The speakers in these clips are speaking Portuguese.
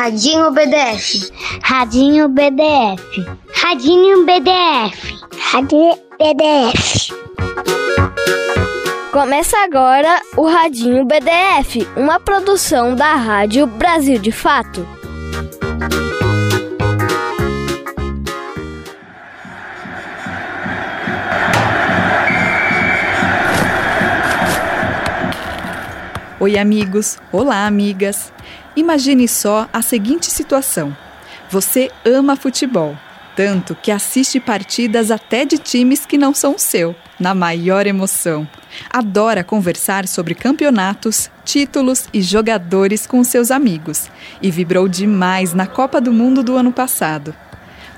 Radinho BDF. Radinho BDF. Radinho BDF. Radinho BDF. Começa agora o Radinho BDF, uma produção da Rádio Brasil de Fato. Oi, amigos! Olá, amigas! Imagine só a seguinte situação: você ama futebol, tanto que assiste partidas até de times que não são seu, na maior emoção. Adora conversar sobre campeonatos, títulos e jogadores com seus amigos e vibrou demais na Copa do Mundo do ano passado.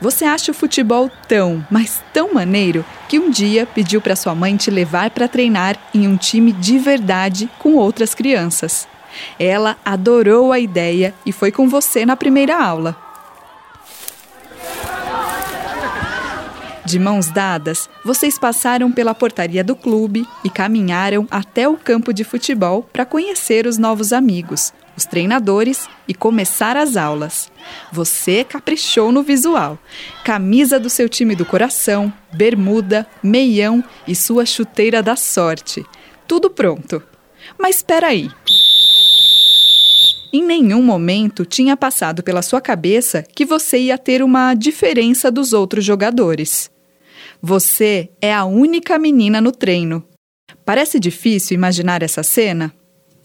Você acha o futebol tão, mas tão maneiro que um dia pediu para sua mãe te levar para treinar em um time de verdade com outras crianças. Ela adorou a ideia e foi com você na primeira aula. De mãos dadas, vocês passaram pela portaria do clube e caminharam até o campo de futebol para conhecer os novos amigos, os treinadores e começar as aulas. Você caprichou no visual. Camisa do seu time do coração, bermuda, meião e sua chuteira da sorte. Tudo pronto. Mas espera aí. Em nenhum momento tinha passado pela sua cabeça que você ia ter uma diferença dos outros jogadores. Você é a única menina no treino. Parece difícil imaginar essa cena?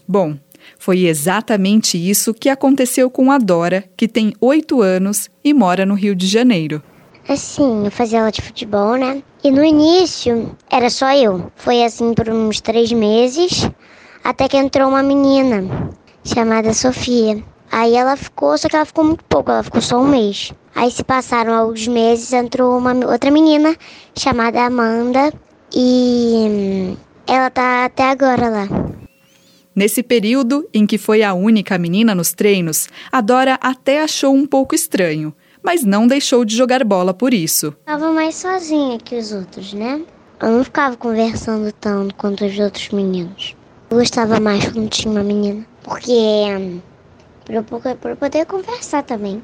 Bom, foi exatamente isso que aconteceu com a Dora, que tem oito anos e mora no Rio de Janeiro. Assim, eu fazia aula de futebol, né? E no início era só eu. Foi assim por uns três meses, até que entrou uma menina chamada Sofia. Aí ela ficou, só que ela ficou muito pouco, ela ficou só um mês. Aí se passaram alguns meses, entrou uma outra menina chamada Amanda e ela tá até agora lá. Nesse período em que foi a única menina nos treinos, a Dora até achou um pouco estranho, mas não deixou de jogar bola por isso. Tava mais sozinha que os outros, né? Eu não ficava conversando tanto quanto os outros meninos. Eu gostava mais quando tinha uma menina, porque para poder conversar também.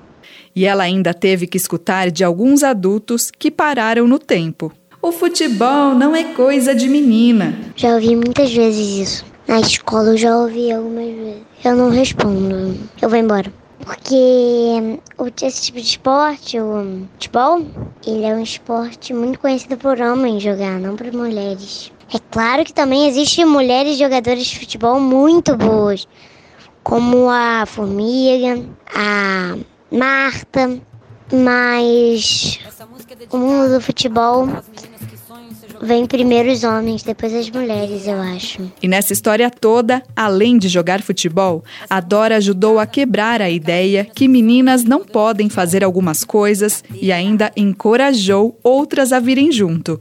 E ela ainda teve que escutar de alguns adultos que pararam no tempo. O futebol não é coisa de menina. Já ouvi muitas vezes isso. Na escola eu já ouvi algumas vezes. Eu não respondo. Eu vou embora. Porque esse tipo de esporte, o futebol, ele é um esporte muito conhecido por homens jogar, não por mulheres. É claro que também existem mulheres jogadoras de futebol muito boas, como a Formiga, a Marta, mas o mundo do futebol vem primeiro os homens, depois as mulheres, eu acho. E nessa história toda, além de jogar futebol, a Dora ajudou a quebrar a ideia que meninas não podem fazer algumas coisas e ainda encorajou outras a virem junto.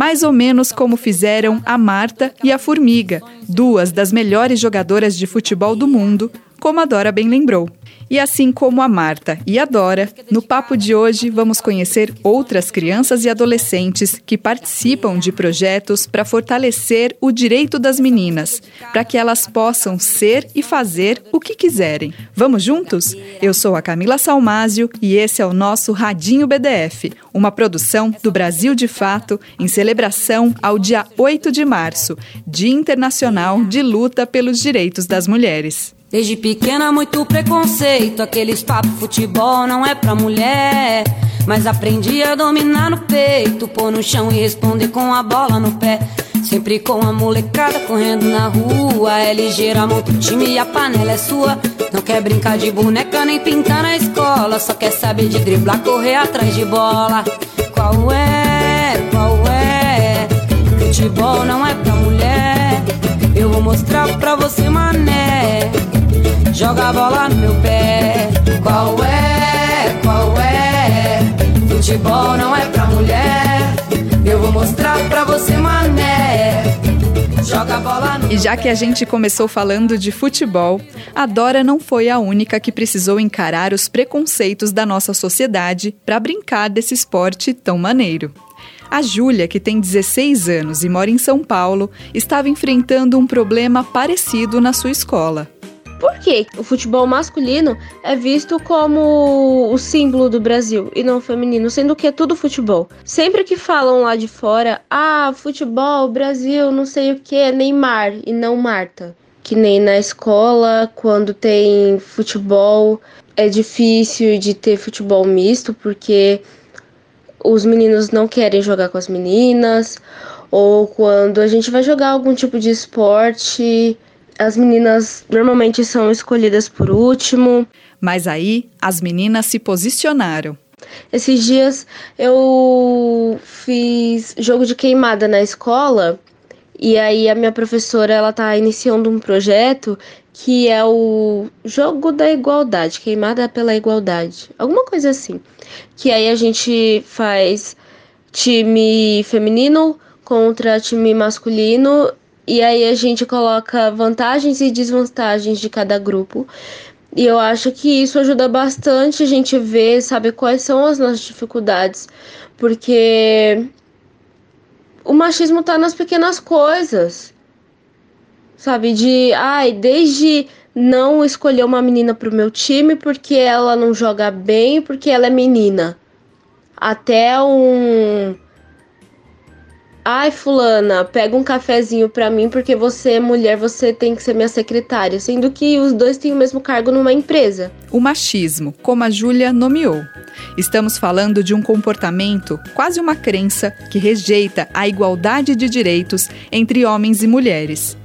Mais ou menos como fizeram a Marta e a Formiga, duas das melhores jogadoras de futebol do mundo, como a Dora bem lembrou. E assim como a Marta e a Dora, no papo de hoje vamos conhecer outras crianças e adolescentes que participam de projetos para fortalecer o direito das meninas, para que elas possam ser e fazer o que quiserem. Vamos juntos? Eu sou a Camila Salmásio e esse é o nosso Radinho BDF, uma produção do Brasil de Fato em celebração ao dia 8 de março, Dia Internacional de Luta pelos Direitos das Mulheres. Desde pequena, muito preconceito. Aqueles papo futebol não é pra mulher. Mas aprendi a dominar no peito, pôr no chão e responder com a bola no pé. Sempre com a molecada correndo na rua. É ligeira, monta o time e a panela é sua. Não quer brincar de boneca nem pintar na escola. Só quer saber de driblar, correr atrás de bola. Qual é? Qual é? Futebol não é pra mulher. Eu vou mostrar pra você, mané joga a bola no meu pé. Qual é? Qual é? Futebol não é pra mulher. Eu vou mostrar pra você, mané. Joga a bola no E já que a gente começou falando de futebol, a Dora não foi a única que precisou encarar os preconceitos da nossa sociedade para brincar desse esporte tão maneiro. A Júlia, que tem 16 anos e mora em São Paulo, estava enfrentando um problema parecido na sua escola. Por que o futebol masculino é visto como o símbolo do Brasil e não o feminino, sendo que é tudo futebol? Sempre que falam lá de fora, ah, futebol, Brasil, não sei o que, Neymar e não Marta. Que nem na escola, quando tem futebol, é difícil de ter futebol misto, porque os meninos não querem jogar com as meninas, ou quando a gente vai jogar algum tipo de esporte, as meninas normalmente são escolhidas por último. Mas aí as meninas se posicionaram. Esses dias eu fiz jogo de queimada na escola e aí a minha professora ela tá iniciando um projeto que é o jogo da igualdade, queimada pela igualdade, alguma coisa assim. Que aí a gente faz time feminino contra time masculino e aí a gente coloca vantagens e desvantagens de cada grupo. E eu acho que isso ajuda bastante a gente ver, sabe, quais são as nossas dificuldades. Porque o machismo tá nas pequenas coisas. Sabe, de, ai, desde não escolher uma menina pro meu time porque ela não joga bem, porque ela é menina. Até um Ai, fulana, pega um cafezinho pra mim porque você é mulher, você tem que ser minha secretária, sendo que os dois têm o mesmo cargo numa empresa. O machismo, como a Júlia nomeou. Estamos falando de um comportamento, quase uma crença, que rejeita a igualdade de direitos entre homens e mulheres.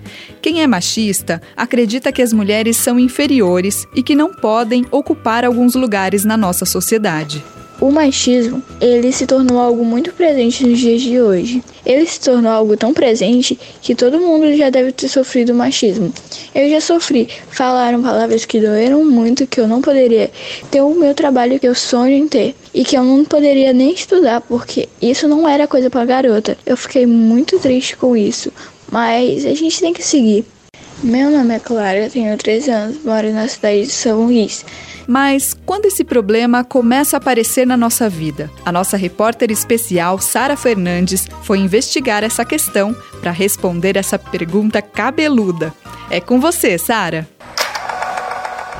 Quem é machista acredita que as mulheres são inferiores e que não podem ocupar alguns lugares na nossa sociedade. O machismo, ele se tornou algo muito presente nos dias de hoje. Ele se tornou algo tão presente que todo mundo já deve ter sofrido machismo. Eu já sofri. Falaram palavras que doeram muito, que eu não poderia ter o meu trabalho que eu sonho em ter e que eu não poderia nem estudar porque isso não era coisa para garota. Eu fiquei muito triste com isso, mas a gente tem que seguir. Meu nome é Clara, tenho 13 anos, moro na cidade de São Luís. Mas quando esse problema começa a aparecer na nossa vida? A nossa repórter especial, Sara Fernandes, foi investigar essa questão para responder essa pergunta cabeluda. É com você, Sara.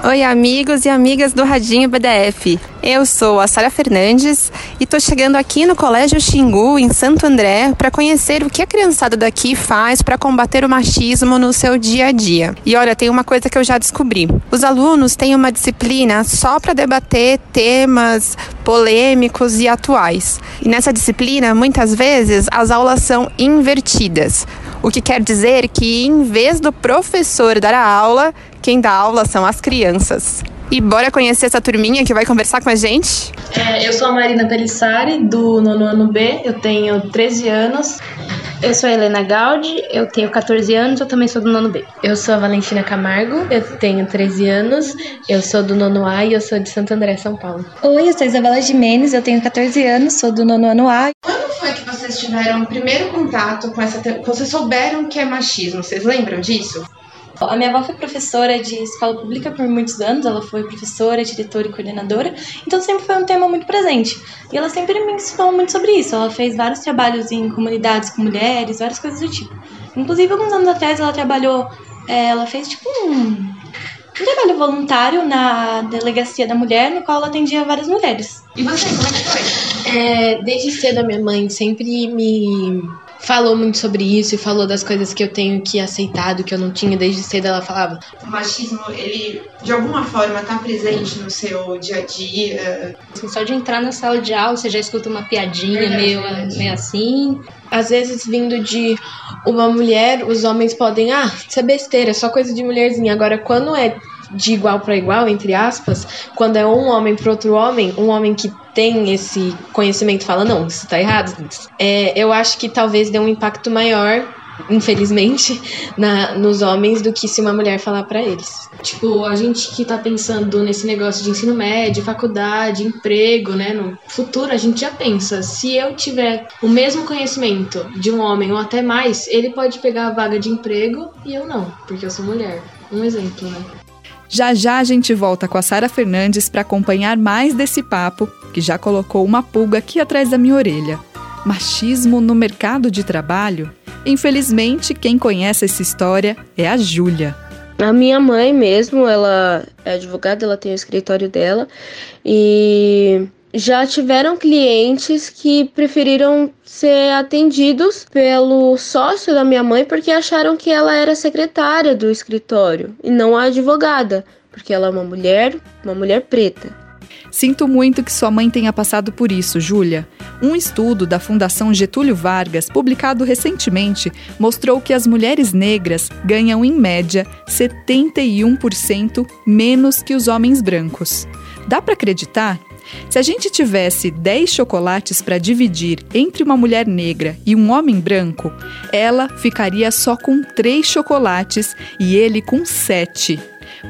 Oi, amigos e amigas do Radinho BDF. Eu sou a Sara Fernandes e estou chegando aqui no Colégio Xingu, em Santo André, para conhecer o que a criançada daqui faz para combater o machismo no seu dia a dia. E olha, tem uma coisa que eu já descobri: os alunos têm uma disciplina só para debater temas polêmicos e atuais. E nessa disciplina, muitas vezes, as aulas são invertidas. O que quer dizer que, em vez do professor dar a aula, quem dá aula são as crianças. E bora conhecer essa turminha que vai conversar com a gente? É, eu sou a Marina Pelissari, do nono ano B, eu tenho 13 anos. Eu sou a Helena Gaudi, eu tenho 14 anos, eu também sou do nono B. Eu sou a Valentina Camargo, eu tenho 13 anos, eu sou do nono A e eu sou de Santo André, São Paulo. Oi, eu sou a Isabela Jimenez, eu tenho 14 anos, sou do nono ano A. Vocês tiveram o primeiro contato com essa... Te... Vocês souberam que é machismo, vocês lembram disso? A minha avó foi professora de escola pública por muitos anos, ela foi professora, diretora e coordenadora, então sempre foi um tema muito presente. E ela sempre me ensinou muito sobre isso. Ela fez vários trabalhos em comunidades com mulheres, várias coisas do tipo. Inclusive, alguns anos atrás, ela trabalhou, é, ela fez tipo um, um trabalho voluntário na delegacia da mulher, no qual ela atendia várias mulheres. E você, como é que foi? É, desde cedo a minha mãe sempre me falou muito sobre isso e falou das coisas que eu tenho que aceitar, do que eu não tinha desde cedo. Ela falava: o machismo, ele de alguma forma tá presente no seu dia a dia? Assim, só de entrar na sala de aula, você já escuta uma piadinha verdade, meio, verdade. meio assim. Às vezes, vindo de uma mulher, os homens podem, ah, isso é besteira, é só coisa de mulherzinha. Agora, quando é de igual para igual, entre aspas, quando é um homem para outro homem, um homem que tem esse conhecimento fala, não, isso tá errado, é, eu acho que talvez dê um impacto maior infelizmente, na, nos homens do que se uma mulher falar para eles. Tipo, a gente que tá pensando nesse negócio de ensino médio, faculdade, emprego, né, no futuro, a gente já pensa, se eu tiver o mesmo conhecimento de um homem ou até mais, ele pode pegar a vaga de emprego e eu não, porque eu sou mulher. Um exemplo, né? Já já a gente volta com a Sara Fernandes para acompanhar mais desse papo que já colocou uma pulga aqui atrás da minha orelha. Machismo no mercado de trabalho? Infelizmente, quem conhece essa história é a Júlia. A minha mãe mesmo, ela é advogada, ela tem o escritório dela e já tiveram clientes que preferiram ser atendidos pelo sócio da minha mãe porque acharam que ela era secretária do escritório e não a advogada, porque ela é uma mulher, uma mulher preta. Sinto muito que sua mãe tenha passado por isso, Júlia. Um estudo da Fundação Getúlio Vargas, publicado recentemente, mostrou que as mulheres negras ganham, em média, 71% menos que os homens brancos. Dá para acreditar? Se a gente tivesse 10 chocolates para dividir entre uma mulher negra e um homem branco, ela ficaria só com 3 chocolates e ele com 7.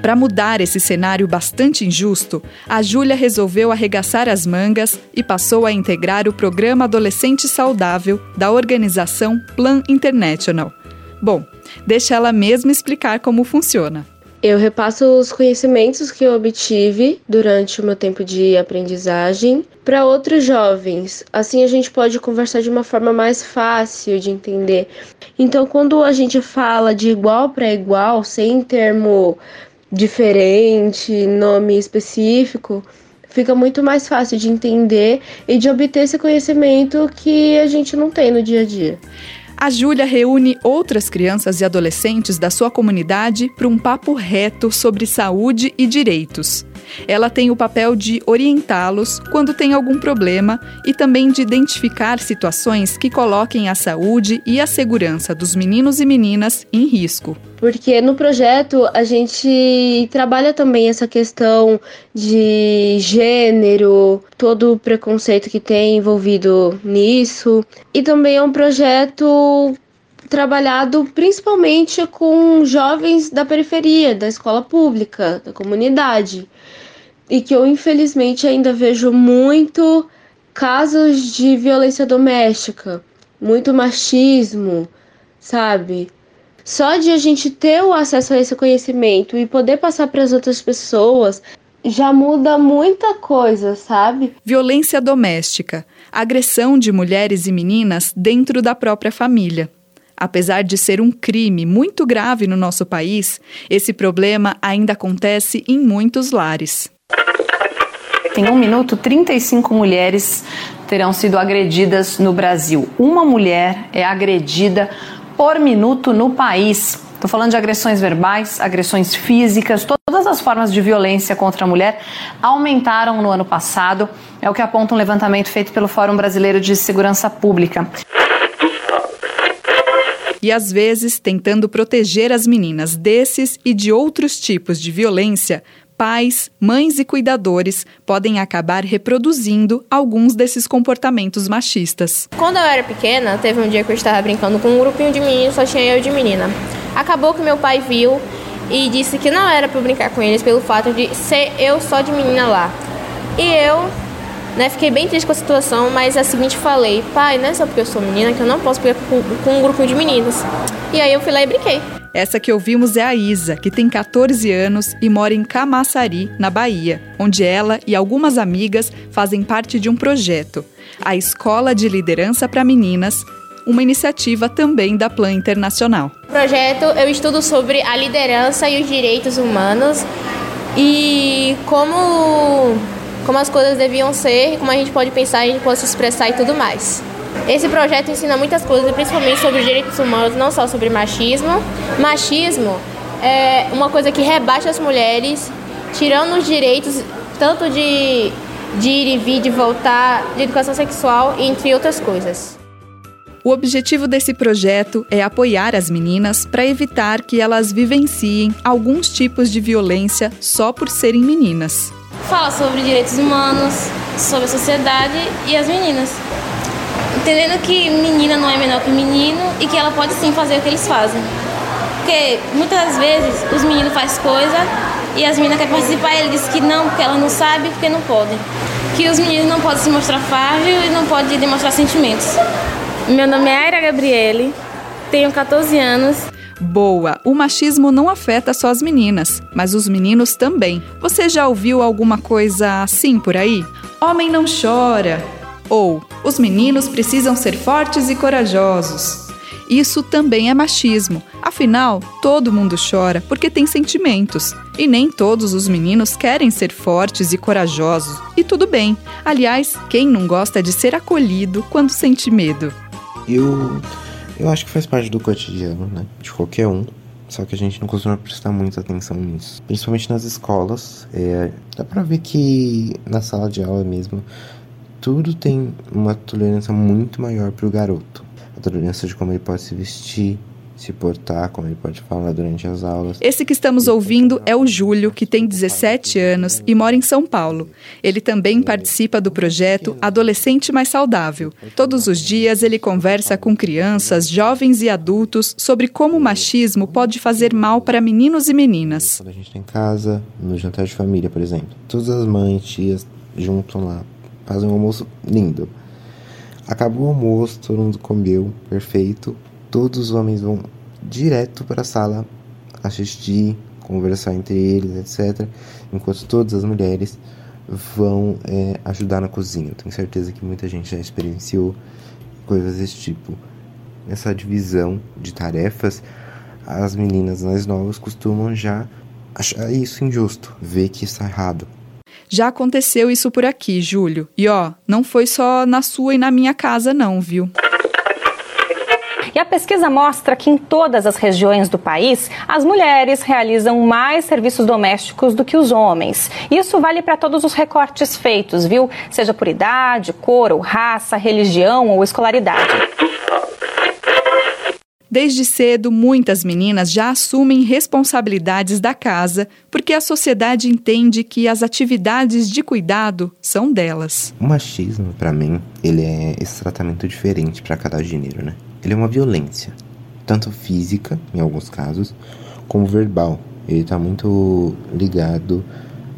Para mudar esse cenário bastante injusto, a Júlia resolveu arregaçar as mangas e passou a integrar o programa Adolescente Saudável da organização Plan International. Bom, deixa ela mesma explicar como funciona. Eu repasso os conhecimentos que eu obtive durante o meu tempo de aprendizagem para outros jovens. Assim a gente pode conversar de uma forma mais fácil de entender. Então, quando a gente fala de igual para igual, sem termo diferente, nome específico, fica muito mais fácil de entender e de obter esse conhecimento que a gente não tem no dia a dia. A Júlia reúne outras crianças e adolescentes da sua comunidade para um papo reto sobre saúde e direitos. Ela tem o papel de orientá-los quando tem algum problema e também de identificar situações que coloquem a saúde e a segurança dos meninos e meninas em risco. Porque no projeto a gente trabalha também essa questão de gênero, todo o preconceito que tem envolvido nisso. E também é um projeto trabalhado principalmente com jovens da periferia, da escola pública, da comunidade. E que eu infelizmente ainda vejo muito casos de violência doméstica, muito machismo, sabe? Só de a gente ter o acesso a esse conhecimento e poder passar para as outras pessoas já muda muita coisa, sabe? Violência doméstica, agressão de mulheres e meninas dentro da própria família. Apesar de ser um crime muito grave no nosso país, esse problema ainda acontece em muitos lares. Em um minuto, 35 mulheres terão sido agredidas no Brasil. Uma mulher é agredida por minuto no país. Estou falando de agressões verbais, agressões físicas, todas as formas de violência contra a mulher aumentaram no ano passado. É o que aponta um levantamento feito pelo Fórum Brasileiro de Segurança Pública e às vezes tentando proteger as meninas desses e de outros tipos de violência, pais, mães e cuidadores podem acabar reproduzindo alguns desses comportamentos machistas. Quando eu era pequena, teve um dia que eu estava brincando com um grupinho de meninos, só tinha eu de menina. Acabou que meu pai viu e disse que não era para brincar com eles pelo fato de ser eu só de menina lá. E eu né? Fiquei bem triste com a situação, mas a seguinte falei, pai, não é só porque eu sou menina que eu não posso brincar com, com um grupo de meninas. E aí eu fui lá e brinquei. Essa que ouvimos é a Isa, que tem 14 anos e mora em Camaçari, na Bahia, onde ela e algumas amigas fazem parte de um projeto, a Escola de Liderança para Meninas, uma iniciativa também da Plan Internacional. No projeto eu estudo sobre a liderança e os direitos humanos e como como as coisas deviam ser, como a gente pode pensar, a gente pode se expressar e tudo mais. Esse projeto ensina muitas coisas, principalmente sobre direitos humanos, não só sobre machismo. Machismo é uma coisa que rebaixa as mulheres, tirando os direitos tanto de, de ir e vir, de voltar, de educação sexual, entre outras coisas. O objetivo desse projeto é apoiar as meninas para evitar que elas vivenciem alguns tipos de violência só por serem meninas fala sobre direitos humanos, sobre a sociedade e as meninas. Entendendo que menina não é menor que menino e que ela pode sim fazer o que eles fazem. Porque muitas vezes os meninos fazem coisa e as meninas querem participar e ele diz que não, porque ela não sabe, porque não podem. Que os meninos não podem se mostrar frágil e não podem demonstrar sentimentos. Meu nome é Aira Gabriele, tenho 14 anos Boa! O machismo não afeta só as meninas, mas os meninos também. Você já ouviu alguma coisa assim por aí? Homem não chora. Ou os meninos precisam ser fortes e corajosos. Isso também é machismo. Afinal, todo mundo chora porque tem sentimentos. E nem todos os meninos querem ser fortes e corajosos. E tudo bem. Aliás, quem não gosta de ser acolhido quando sente medo? Eu, eu acho que faz parte do cotidiano, né? De qualquer um. Só que a gente não costuma prestar muita atenção nisso. Principalmente nas escolas. É, dá pra ver que na sala de aula mesmo, tudo tem uma tolerância muito maior pro garoto. A tolerância de como ele pode se vestir, se portar, como ele pode falar durante as aulas. Esse que estamos ouvindo é o Júlio, que tem 17 anos e mora em São Paulo. Ele também participa do projeto Adolescente Mais Saudável. Todos os dias ele conversa com crianças, jovens e adultos sobre como o machismo pode fazer mal para meninos e meninas. Quando a gente tem tá casa, no jantar de família, por exemplo, todas as mães, tias juntam lá, fazem um almoço lindo. Acabou o almoço, todo mundo comeu, perfeito todos os homens vão direto para a sala assistir, conversar entre eles, etc. Enquanto todas as mulheres vão é, ajudar na cozinha. Tenho certeza que muita gente já experienciou coisas desse tipo. Essa divisão de tarefas, as meninas mais novas costumam já achar isso injusto, ver que isso é errado. Já aconteceu isso por aqui, Júlio. E ó, não foi só na sua e na minha casa, não, viu? E a pesquisa mostra que em todas as regiões do país, as mulheres realizam mais serviços domésticos do que os homens. Isso vale para todos os recortes feitos, viu? Seja por idade, cor ou raça, religião ou escolaridade. Desde cedo, muitas meninas já assumem responsabilidades da casa, porque a sociedade entende que as atividades de cuidado são delas. O machismo, para mim, ele é esse tratamento diferente para cada gênero, né? Ele é uma violência, tanto física, em alguns casos, como verbal. Ele está muito ligado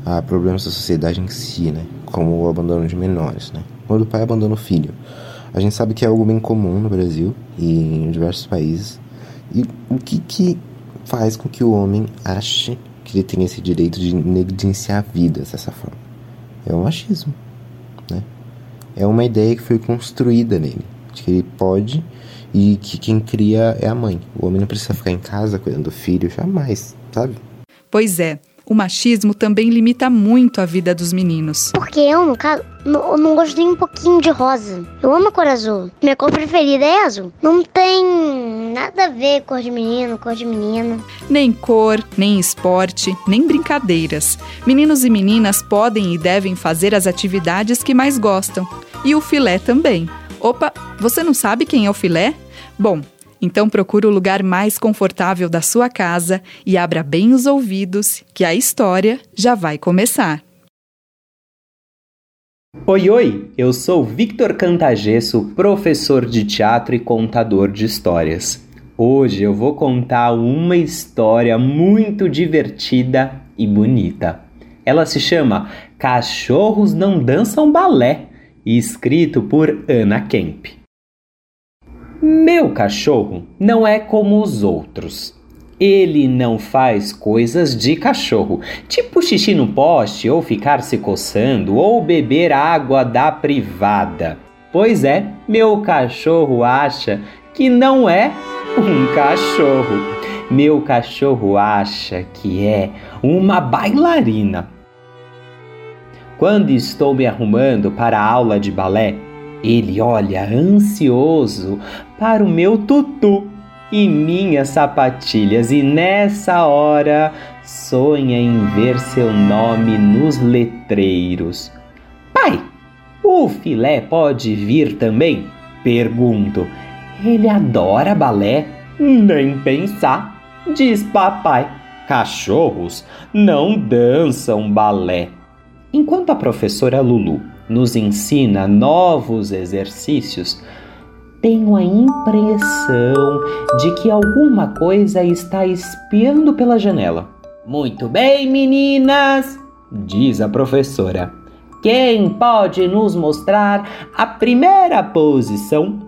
a problemas da sociedade em si, né? Como o abandono de menores, né? Quando o pai abandona o filho. A gente sabe que é algo bem comum no Brasil e em diversos países. E o que, que faz com que o homem ache que ele tem esse direito de negligenciar vidas dessa forma? É o machismo, né? É uma ideia que foi construída nele, de que ele pode e que quem cria é a mãe. O homem não precisa ficar em casa cuidando do filho, jamais, sabe? Pois é. O machismo também limita muito a vida dos meninos. Porque eu, no caso, não, eu não gosto nem um pouquinho de rosa. Eu amo a cor azul. Minha cor preferida é azul. Não tem nada a ver cor de menino, cor de menina. Nem cor, nem esporte, nem brincadeiras. Meninos e meninas podem e devem fazer as atividades que mais gostam. E o filé também. Opa, você não sabe quem é o filé? Bom, então procure o lugar mais confortável da sua casa e abra bem os ouvidos, que a história já vai começar. Oi, oi! Eu sou Victor Cantagesso, professor de teatro e contador de histórias. Hoje eu vou contar uma história muito divertida e bonita. Ela se chama Cachorros Não Dançam Balé e escrito por Anna Kemp. Meu cachorro não é como os outros. Ele não faz coisas de cachorro, tipo xixi no poste, ou ficar se coçando, ou beber água da privada. Pois é, meu cachorro acha que não é um cachorro. Meu cachorro acha que é uma bailarina. Quando estou me arrumando para a aula de balé, ele olha ansioso para o meu tutu e minhas sapatilhas, e nessa hora sonha em ver seu nome nos letreiros. Pai, o filé pode vir também? Pergunto. Ele adora balé? Nem pensar, diz papai. Cachorros não dançam balé. Enquanto a professora Lulu nos ensina novos exercícios, tenho a impressão de que alguma coisa está espiando pela janela. Muito bem, meninas, diz a professora. Quem pode nos mostrar a primeira posição?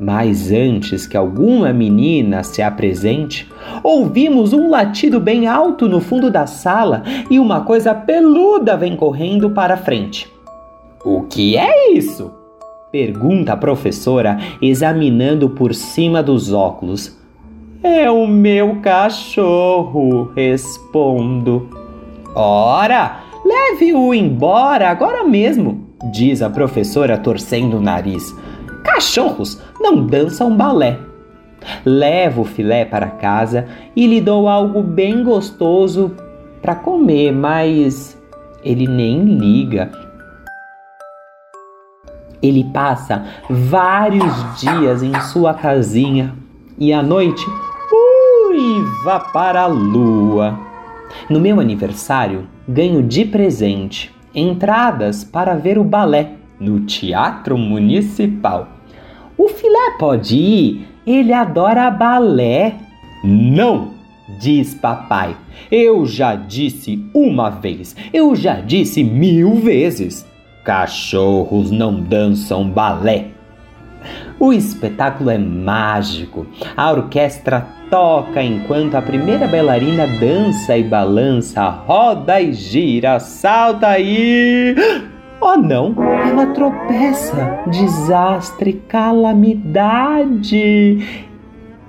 Mas antes que alguma menina se apresente, ouvimos um latido bem alto no fundo da sala e uma coisa peluda vem correndo para frente. O que é isso? Pergunta a professora, examinando por cima dos óculos. É o meu cachorro, respondo. Ora, leve-o embora agora mesmo, diz a professora torcendo o nariz. Cachorros não dançam balé. Levo o filé para casa e lhe dou algo bem gostoso para comer, mas ele nem liga. Ele passa vários dias em sua casinha e à noite uiva para a lua. No meu aniversário, ganho de presente entradas para ver o balé no Teatro Municipal. O filé pode ir, ele adora balé. Não, diz papai. Eu já disse uma vez, eu já disse mil vezes. Cachorros não dançam balé. O espetáculo é mágico. A orquestra toca enquanto a primeira bailarina dança e balança, roda e gira, salta e. Oh não, ela tropeça. Desastre, calamidade.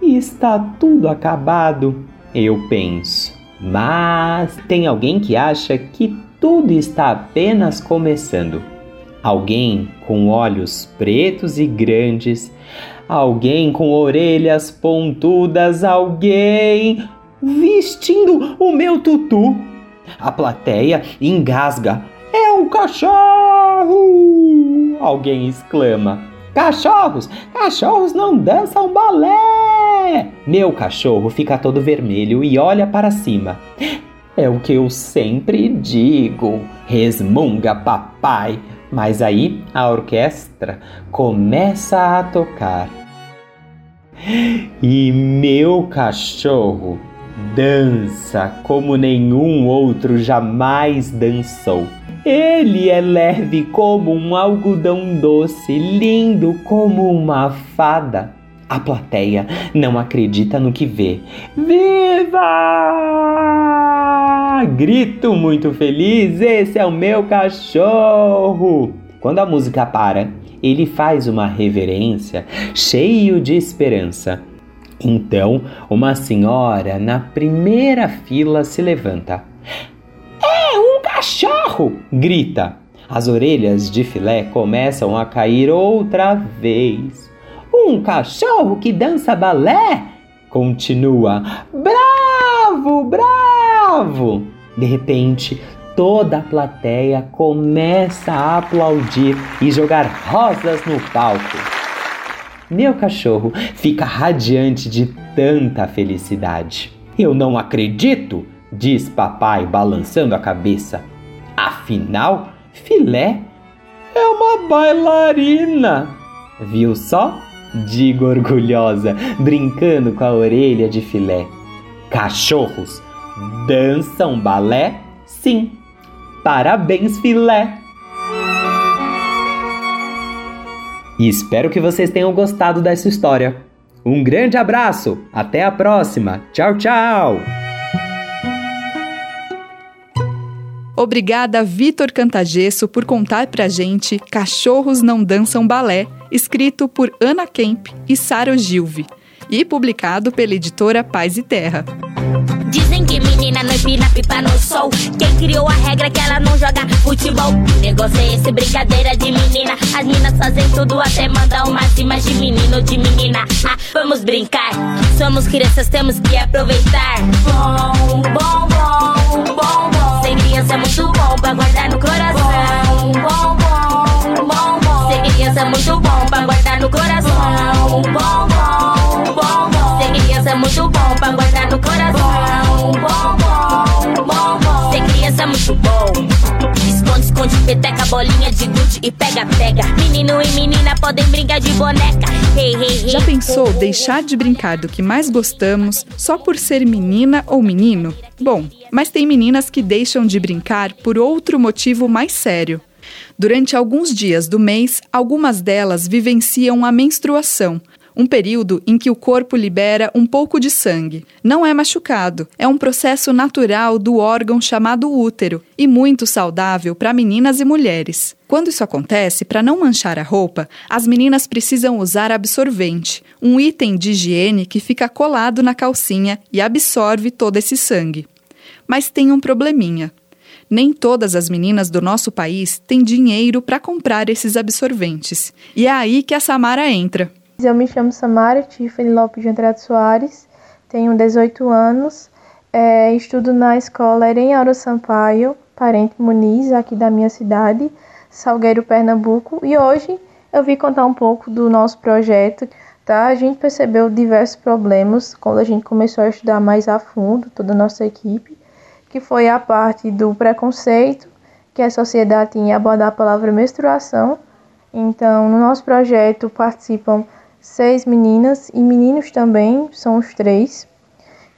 E está tudo acabado, eu penso. Mas tem alguém que acha que tudo está apenas começando. Alguém com olhos pretos e grandes, alguém com orelhas pontudas, alguém vestindo o meu tutu. A plateia engasga. É um cachorro! Alguém exclama. Cachorros! Cachorros não dançam balé! Meu cachorro fica todo vermelho e olha para cima. É o que eu sempre digo, resmunga papai. Mas aí a orquestra começa a tocar. E meu cachorro dança como nenhum outro jamais dançou. Ele é leve como um algodão doce, lindo como uma fada. A plateia não acredita no que vê. Viva! Grito muito feliz: esse é o meu cachorro! Quando a música para, ele faz uma reverência, cheio de esperança. Então, uma senhora na primeira fila se levanta. É um cachorro! grita. As orelhas de filé começam a cair outra vez. Um cachorro que dança balé? Continua. Bravo, bravo! De repente, toda a plateia começa a aplaudir e jogar rosas no palco. Meu cachorro fica radiante de tanta felicidade. Eu não acredito, diz papai balançando a cabeça. Afinal, filé é uma bailarina. Viu só? Digo orgulhosa, brincando com a orelha de filé. Cachorros dançam balé? Sim. Parabéns, filé! E espero que vocês tenham gostado dessa história. Um grande abraço, até a próxima. Tchau, tchau! Obrigada, Vitor Cantagesso, por contar pra gente Cachorros Não Dançam Balé, escrito por Ana Kemp e Sara Gilve, e publicado pela editora Paz e Terra. Dizem que menina não empina pipa no sol. Quem criou a regra é que ela não joga futebol? Negócio é esse, brincadeira de menina. As meninas fazem tudo até mandar umas imagens de menino ou de menina. Ah, vamos brincar. Somos crianças, temos que aproveitar. Bom, bom, bom criança é muito bom pra guardar no coração. Bom, bom, bom, bom. Ser criança é muito bom peteca, bolinha de gude e pega, pega. Menino e menina podem brincar de boneca. Hey, hey, hey. Já pensou deixar de brincar do que mais gostamos só por ser menina ou menino? Bom, mas tem meninas que deixam de brincar por outro motivo mais sério. Durante alguns dias do mês, algumas delas vivenciam a menstruação, um período em que o corpo libera um pouco de sangue. Não é machucado, é um processo natural do órgão chamado útero e muito saudável para meninas e mulheres. Quando isso acontece, para não manchar a roupa, as meninas precisam usar absorvente, um item de higiene que fica colado na calcinha e absorve todo esse sangue. Mas tem um probleminha. Nem todas as meninas do nosso país têm dinheiro para comprar esses absorventes. E é aí que a Samara entra. Eu me chamo Samara Tiffany Lopes de Andrade Soares, tenho 18 anos, é, estudo na escola Erenhauro Sampaio, parente Muniz, aqui da minha cidade, Salgueiro, Pernambuco, e hoje eu vim contar um pouco do nosso projeto. Tá? A gente percebeu diversos problemas quando a gente começou a estudar mais a fundo, toda a nossa equipe que foi a parte do preconceito que a sociedade tinha abordar a palavra menstruação. Então, no nosso projeto participam seis meninas e meninos também, são os três,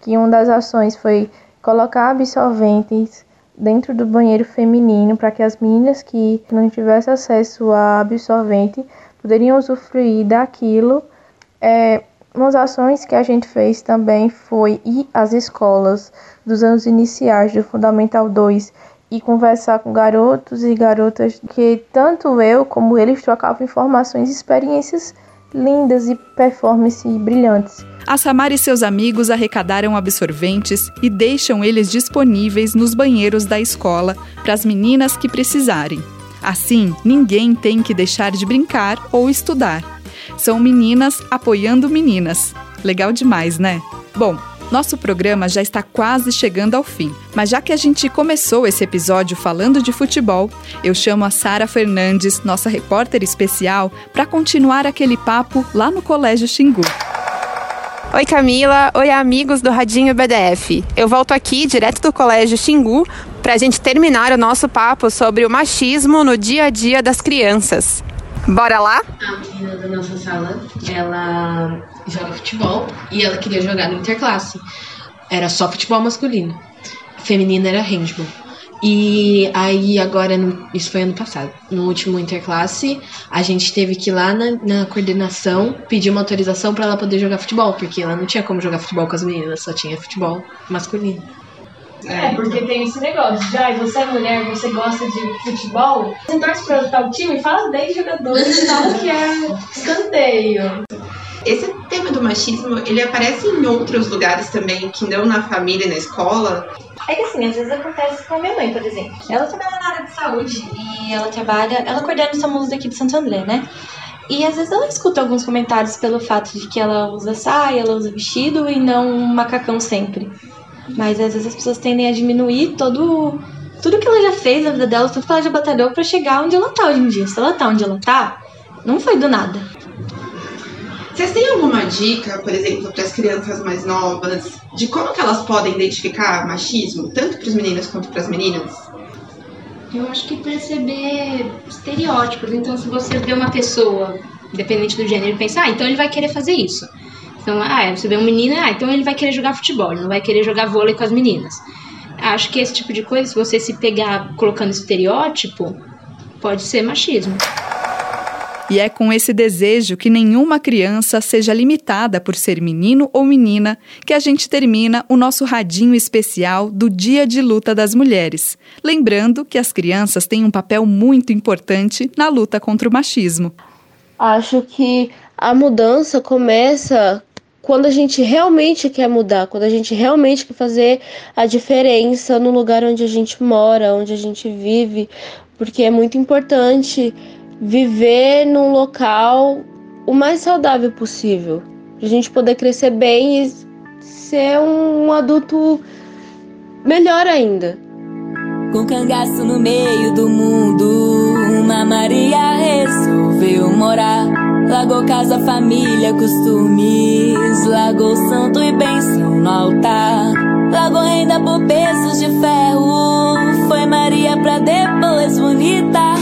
que uma das ações foi colocar absorventes dentro do banheiro feminino para que as meninas que não tivessem acesso a absorvente poderiam usufruir daquilo. É, umas ações que a gente fez também foi ir às escolas dos anos iniciais do Fundamental 2 e conversar com garotos e garotas que tanto eu como eles trocavam informações e experiências lindas e performances brilhantes. A Samara e seus amigos arrecadaram absorventes e deixam eles disponíveis nos banheiros da escola para as meninas que precisarem. Assim, ninguém tem que deixar de brincar ou estudar. São meninas apoiando meninas. Legal demais, né? Bom, nosso programa já está quase chegando ao fim, mas já que a gente começou esse episódio falando de futebol, eu chamo a Sara Fernandes, nossa repórter especial, para continuar aquele papo lá no Colégio Xingu. Oi Camila, oi amigos do Radinho BDF. Eu volto aqui direto do Colégio Xingu para a gente terminar o nosso papo sobre o machismo no dia a dia das crianças. Bora lá? A menina da nossa sala, ela joga futebol e ela queria jogar no interclasse. Era só futebol masculino. Feminino era handball. E aí agora, no, isso foi ano passado, no último interclasse, a gente teve que ir lá na, na coordenação pedir uma autorização para ela poder jogar futebol, porque ela não tinha como jogar futebol com as meninas, só tinha futebol masculino. É, porque tem esse negócio de, ai, você é mulher, você gosta de futebol, você torce pra tal time, fala 10 jogadores e fala que é escanteio. Esse tema do machismo, ele aparece em outros lugares também, que não na família, na escola. É que assim, às vezes acontece com a minha mãe, por exemplo. Ela trabalha na área de saúde e ela trabalha, ela coordena os SAMUs daqui de Santo André, né? E às vezes ela escuta alguns comentários pelo fato de que ela usa saia, ela usa vestido e não um macacão sempre. Mas às vezes as pessoas tendem a diminuir todo tudo que ela já fez na vida dela, tudo que ela já batalhou para chegar onde ela tá hoje em dia. Se ela tá onde ela tá, não foi do nada. Vocês têm alguma dica, por exemplo, para as crianças mais novas, de como que elas podem identificar machismo, tanto para os meninos quanto para as meninas? Eu acho que perceber estereótipos. Então, se você vê uma pessoa, independente do gênero, pensar, ah, então ele vai querer fazer isso. Então, ah, você vê um menino, ah, então ele vai querer jogar futebol, ele não vai querer jogar vôlei com as meninas. Acho que esse tipo de coisa, se você se pegar colocando estereótipo, pode ser machismo. E é com esse desejo que nenhuma criança seja limitada por ser menino ou menina que a gente termina o nosso radinho especial do Dia de Luta das Mulheres. Lembrando que as crianças têm um papel muito importante na luta contra o machismo. Acho que a mudança começa quando a gente realmente quer mudar, quando a gente realmente quer fazer a diferença no lugar onde a gente mora, onde a gente vive, porque é muito importante viver num local o mais saudável possível, para a gente poder crescer bem e ser um adulto melhor ainda. Com cangaço no meio do mundo, uma Maria resolveu morar. Largou casa, família, costumes, largou santo e bênção no altar. Largou renda por pesos de ferro, foi Maria pra depois bonita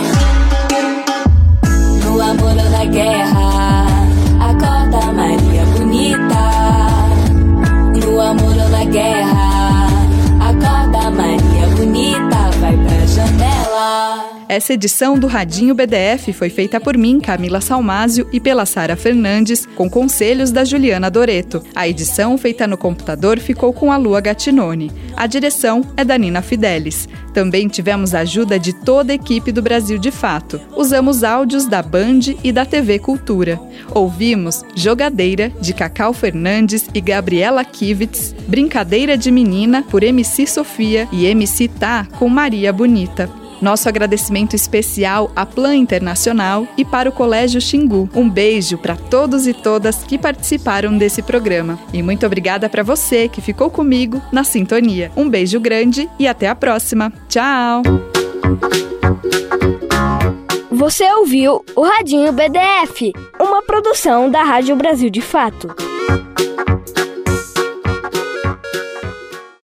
Essa edição do Radinho BDF foi feita por mim, Camila Salmásio, e pela Sara Fernandes, com conselhos da Juliana Doreto. A edição feita no computador ficou com a Lua Gatinone. A direção é da Nina Fidelis. Também tivemos a ajuda de toda a equipe do Brasil de Fato. Usamos áudios da Band e da TV Cultura. Ouvimos Jogadeira, de Cacau Fernandes e Gabriela Kivitz, Brincadeira de Menina, por MC Sofia e MC Tá, com Maria Bonita. Nosso agradecimento especial à Plan Internacional e para o Colégio Xingu. Um beijo para todos e todas que participaram desse programa. E muito obrigada para você que ficou comigo na sintonia. Um beijo grande e até a próxima. Tchau! Você ouviu o Radinho BDF, uma produção da Rádio Brasil de Fato.